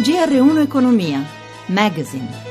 GR1 Economia, Magazine.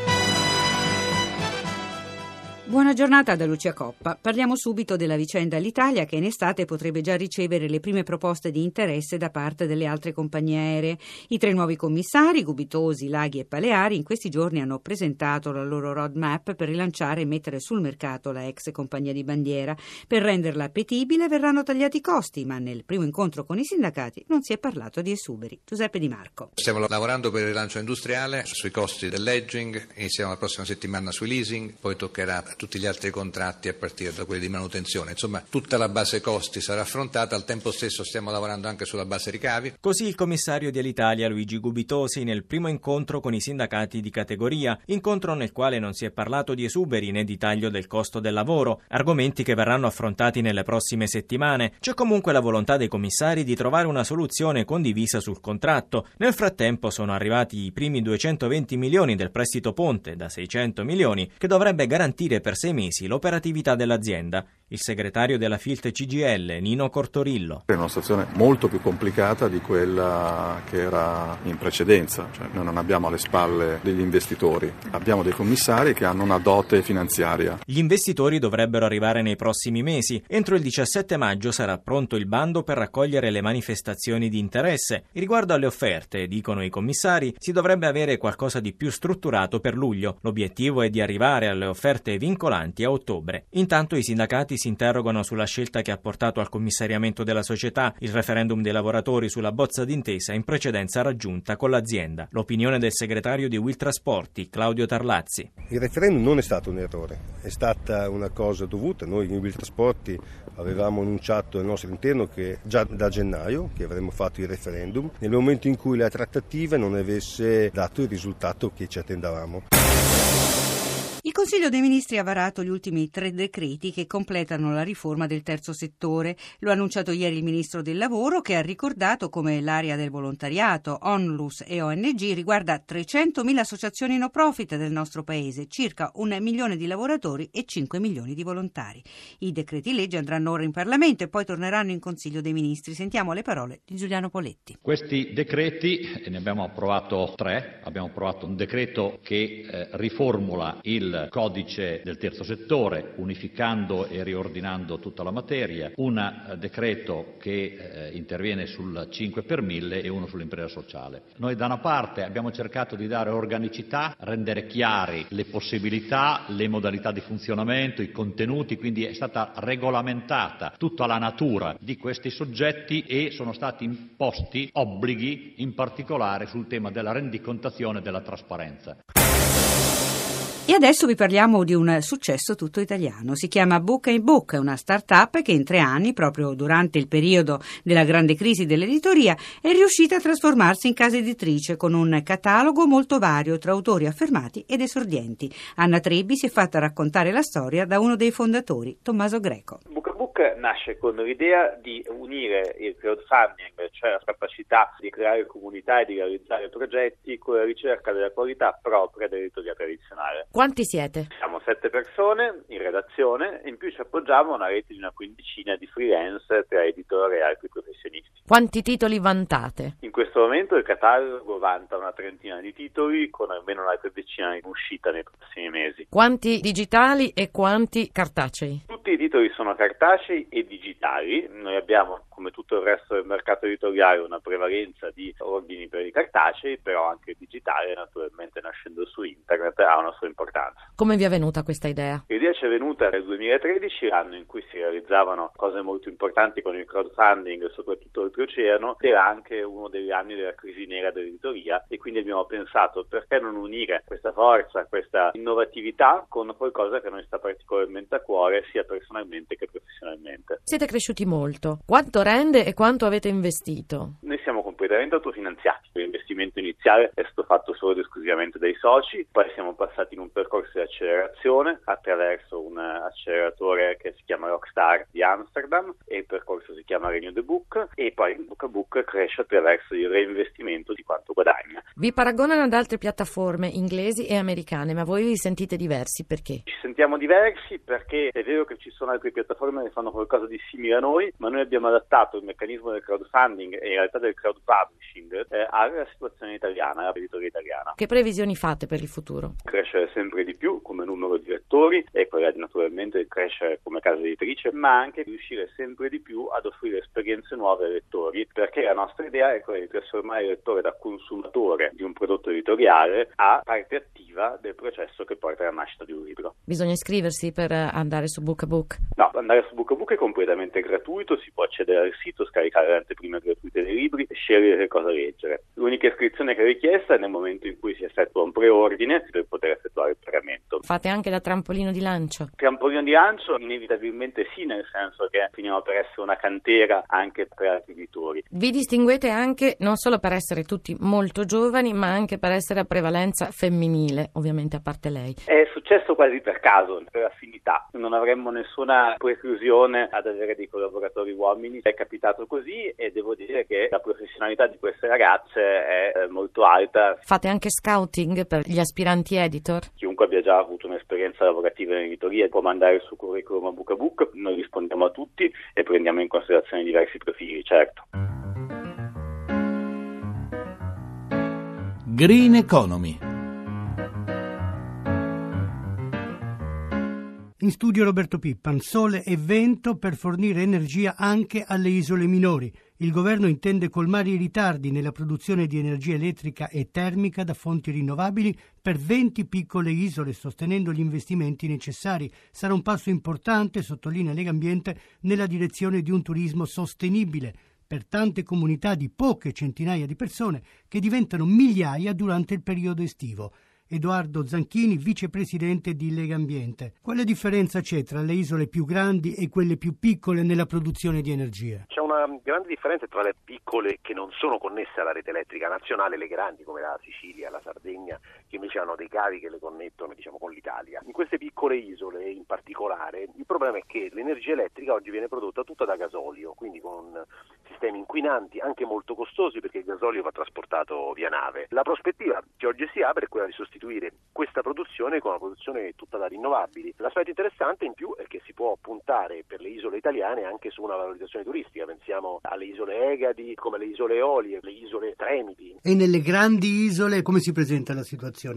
Buona giornata da Lucia Coppa. Parliamo subito della vicenda all'Italia che in estate potrebbe già ricevere le prime proposte di interesse da parte delle altre compagnie aeree. I tre nuovi commissari, Gubitosi, Laghi e Paleari, in questi giorni hanno presentato la loro roadmap per rilanciare e mettere sul mercato la ex compagnia di bandiera. Per renderla appetibile verranno tagliati i costi, ma nel primo incontro con i sindacati non si è parlato di esuberi. Giuseppe Di Marco. Stiamo lavorando per il rilancio industriale, sui costi dell'edging, iniziamo la prossima settimana sui leasing, poi toccherà tutti gli altri contratti a partire da quelli di manutenzione. Insomma, tutta la base costi sarà affrontata, al tempo stesso stiamo lavorando anche sulla base ricavi. Così il commissario di Alitalia Luigi Gubitosi nel primo incontro con i sindacati di categoria, incontro nel quale non si è parlato di esuberi né di taglio del costo del lavoro, argomenti che verranno affrontati nelle prossime settimane. C'è comunque la volontà dei commissari di trovare una soluzione condivisa sul contratto. Nel frattempo sono arrivati i primi 220 milioni del prestito ponte da 600 milioni che dovrebbe garantire per sei mesi l'operatività dell'azienda. Il segretario della Filt CGL, Nino Cortorillo. È una situazione molto più complicata di quella che era in precedenza. Cioè, noi non abbiamo alle spalle degli investitori, abbiamo dei commissari che hanno una dote finanziaria. Gli investitori dovrebbero arrivare nei prossimi mesi. Entro il 17 maggio sarà pronto il bando per raccogliere le manifestazioni di interesse. Riguardo alle offerte, dicono i commissari, si dovrebbe avere qualcosa di più strutturato per luglio. L'obiettivo è di arrivare alle offerte vincolanti a ottobre. Intanto i sindacati si interrogano sulla scelta che ha portato al commissariamento della società, il referendum dei lavoratori sulla bozza d'intesa in precedenza raggiunta con l'azienda. L'opinione del segretario di Will Trasporti, Claudio Tarlazzi. Il referendum non è stato un errore, è stata una cosa dovuta. Noi in Will Trasporti avevamo annunciato al nostro interno che già da gennaio che avremmo fatto il referendum nel momento in cui la trattativa non avesse dato il risultato che ci attendavamo. Consiglio dei Ministri ha varato gli ultimi tre decreti che completano la riforma del terzo settore. Lo ha annunciato ieri il Ministro del Lavoro che ha ricordato come l'area del volontariato, ONLUS e ONG riguarda 300.000 associazioni no profit del nostro Paese, circa un milione di lavoratori e 5 milioni di volontari. I decreti legge andranno ora in Parlamento e poi torneranno in Consiglio dei Ministri. Sentiamo le parole di Giuliano Poletti. Questi decreti, ne abbiamo approvato tre, abbiamo approvato un decreto che eh, riformula il codice del terzo settore, unificando e riordinando tutta la materia, un eh, decreto che eh, interviene sul 5 per 1000 e uno sull'impresa sociale. Noi da una parte abbiamo cercato di dare organicità, rendere chiari le possibilità, le modalità di funzionamento, i contenuti, quindi è stata regolamentata tutta la natura di questi soggetti e sono stati imposti obblighi in particolare sul tema della rendicontazione e della trasparenza. E adesso vi parliamo di un successo tutto italiano. Si chiama Book in Book, una start-up che in tre anni, proprio durante il periodo della grande crisi dell'editoria, è riuscita a trasformarsi in casa editrice con un catalogo molto vario tra autori affermati ed esordienti. Anna Trebbi si è fatta raccontare la storia da uno dei fondatori, Tommaso Greco. Nasce con l'idea di unire il crowdfunding, cioè la capacità di creare comunità e di realizzare progetti, con la ricerca della qualità propria dell'editoria tradizionale. Quanti siete? Siamo sette persone in redazione e in più ci appoggiamo a una rete di una quindicina di freelance tra editori e altri professionisti. Quanti titoli vantate? In questo momento il catalogo vanta una trentina di titoli con almeno un'altra decina in uscita nei prossimi mesi. Quanti digitali e quanti cartacei? Tutti i titoli sono cartacei e digitali. Noi abbiamo, come tutto il resto del mercato editoriale, una prevalenza di ordini per i cartacei, però anche il digitale, naturalmente nascendo su internet, ha una sua importanza. Come vi è venuta questa idea? L'idea ci è venuta nel 2013, l'anno in cui si realizzavano cose molto importanti con il crowdfunding, soprattutto oltreoceano, era anche uno degli anni della crisi nera dell'editoria e quindi abbiamo pensato perché non unire questa forza, questa innovatività con qualcosa che a noi sta particolarmente a cuore sia personalmente che professionalmente. Siete cresciuti molto. Quanto rende e quanto avete investito? Noi siamo completamente autofinanziati. Iniziale è stato fatto solo ed esclusivamente dai soci, poi siamo passati in un percorso di accelerazione attraverso un acceleratore che si chiama Rockstar di Amsterdam e il percorso si chiama Renew the Book e poi il Book a Book cresce attraverso il reinvestimento di quanto guadagna. Vi paragonano ad altre piattaforme inglesi e americane, ma voi vi sentite diversi perché? Ci sentiamo diversi perché è vero che ci sono altre piattaforme che fanno qualcosa di simile a noi, ma noi abbiamo adattato il meccanismo del crowdfunding e in realtà del crowd publishing eh, alla situazione situazione italiana, l'editoria italiana. Che previsioni fate per il futuro? Crescere sempre di più come numero di lettori e quella di naturalmente crescere come casa editrice, ma anche riuscire sempre di più ad offrire esperienze nuove ai lettori, perché la nostra idea è quella di trasformare il lettore da consumatore di un prodotto editoriale a parte attiva del processo che porta alla nascita di un libro. Bisogna iscriversi per andare su Book a Book? No, andare su Book a Book è completamente gratuito, si può accedere al sito, scaricare le anteprime gratuite dei libri e scegliere che cosa leggere. L'unica iscrizione che è richiesta è nel momento in cui si effettua un preordine per poter effettuare il pagamento. Fate anche da trampolino di lancio? Trampolino di lancio inevitabilmente sì, nel senso che finiamo per essere una cantera anche per altri editori. Vi distinguete anche non solo per essere tutti molto giovani, ma anche per essere a prevalenza femminile, ovviamente a parte lei. È successo quasi per caso, per affinità. Non avremmo nessuna preclusione ad avere dei collaboratori uomini. È capitato così e devo dire che la professionalità di queste ragazze è eh, molto alta. Fate anche scouting per gli aspiranti editor? Chiunque abbia già avuto un'esperienza lavorativa in editoria può mandare il suo curriculum a Book a Book, noi rispondiamo a tutti e prendiamo in considerazione diversi profili, certo. Green Economy In studio Roberto Pippan, sole e vento per fornire energia anche alle isole minori. Il governo intende colmare i ritardi nella produzione di energia elettrica e termica da fonti rinnovabili per 20 piccole isole, sostenendo gli investimenti necessari. Sarà un passo importante, sottolinea Legambiente, nella direzione di un turismo sostenibile per tante comunità di poche centinaia di persone che diventano migliaia durante il periodo estivo. Edoardo Zanchini, vicepresidente di Lega Ambiente. Quale differenza c'è tra le isole più grandi e quelle più piccole nella produzione di energia? C'è una grande differenza tra le piccole che non sono connesse alla rete elettrica nazionale e le grandi come la Sicilia, la Sardegna, che invece hanno dei cavi che le connettono diciamo, con l'Italia. In queste piccole isole in particolare il problema è che l'energia elettrica oggi viene prodotta tutta da gasolio, quindi con sistemi inquinanti anche molto costosi perché il gasolio va trasportato via nave. La prospettiva che oggi si apre è quella di sostituire questa produzione con una produzione tutta da rinnovabili. L'aspetto interessante in più è che si può puntare per le isole italiane anche su una valorizzazione turistica, pensiamo alle isole Egadi, come le isole Eolie, le isole Tremiti. E nelle grandi isole come si presenta la situazione?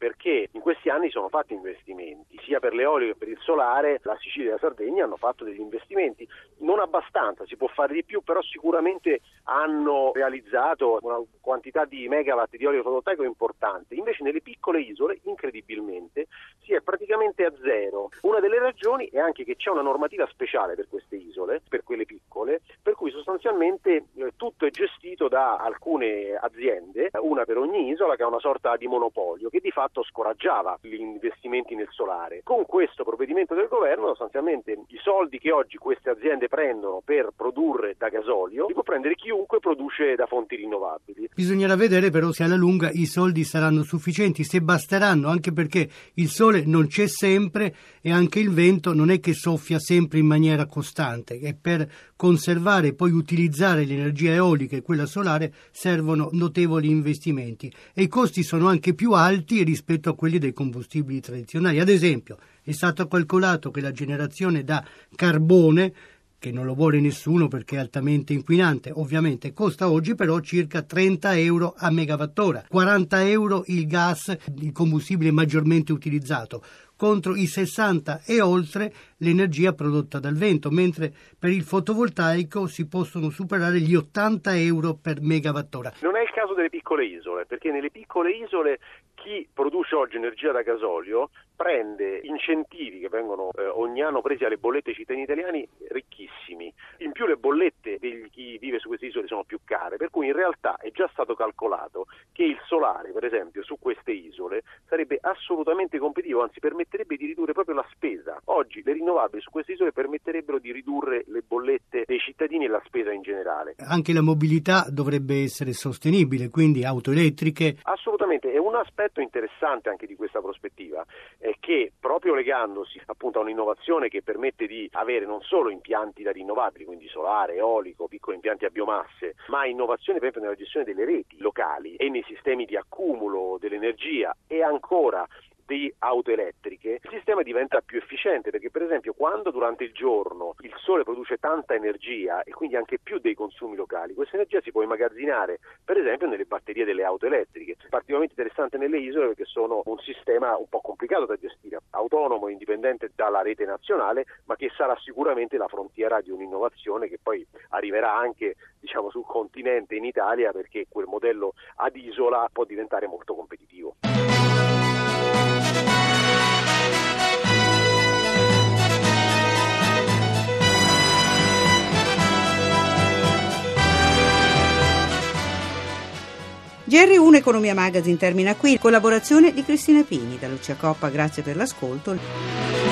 Perché in questi anni sono fatti investimenti, sia per l'eolio che per il solare, la Sicilia e la Sardegna hanno fatto degli investimenti, non abbastanza, si può fare di più, però sicuramente hanno realizzato una quantità di megawatt di olio fotovoltaico importante. Invece nelle piccole isole, incredibilmente, si è praticamente a zero. Una delle ragioni è anche che c'è una normativa speciale per queste isole, per quelle piccole, per cui sostanzialmente eh, tutto è gestito da alcune aziende, una per ogni isola, che ha una sorta di monopolio, che di fatto scoraggiava gli investimenti nel solare. Con questo provvedimento del governo, sostanzialmente i soldi che oggi queste aziende prendono per produrre da gasolio, li può prendere chiunque produce da fonti rinnovabili. Bisognerà vedere però se alla lunga i soldi saranno sufficienti, se basteranno, anche perché il sole non c'è sempre e anche il vento non è che soffia sempre in maniera costante e per conservare e poi utilizzare l'energia eolica e quella solare servono notevoli investimenti e i costi sono anche più alti rispetto a quelli dei combustibili tradizionali. Ad esempio, è stato calcolato che la generazione da carbone che non lo vuole nessuno perché è altamente inquinante, ovviamente costa oggi però circa 30 euro a megawattora, 40 euro il gas, il combustibile maggiormente utilizzato, contro i 60 e oltre l'energia prodotta dal vento, mentre per il fotovoltaico si possono superare gli 80 euro per megawattora. Non è il caso delle piccole isole, perché nelle piccole isole chi produce oggi energia da gasolio prende incentivi che vengono eh, ogni anno presi alle bollette cittadini italiani ricchissimi. In più le bollette di chi vive su queste isole sono più care, per cui in realtà è già stato calcolato che il solare, per esempio, su queste isole sarebbe assolutamente competitivo, anzi permetterebbe di ridurre proprio la spesa. Oggi le rinnovabili su queste isole permetterebbero di ridurre le bollette dei cittadini e la spesa in generale. Anche la mobilità dovrebbe essere sostenibile, quindi auto elettriche. Assolutamente, è un aspetto interessante anche di questa prospettiva è che proprio legandosi appunto a un'innovazione che permette di avere non solo impianti da rinnovabili, quindi solare, eolico, piccoli impianti a biomasse, ma innovazione per esempio nella gestione delle reti locali e nei sistemi di accumulo dell'energia e ancora di auto elettriche, il sistema diventa più efficiente perché per esempio quando durante il giorno il sole produce tanta energia e quindi anche più dei consumi locali, questa energia si può immagazzinare per esempio nelle batterie delle auto elettriche. Particolarmente interessante nelle isole perché sono un sistema un po' complicato da gestire, autonomo, indipendente dalla rete nazionale, ma che sarà sicuramente la frontiera di un'innovazione che poi arriverà anche diciamo, sul continente in Italia perché quel modello ad isola può diventare molto competitivo. GR1 Economia Magazine termina qui. Collaborazione di Cristina Pini. Da Lucia Coppa, grazie per l'ascolto.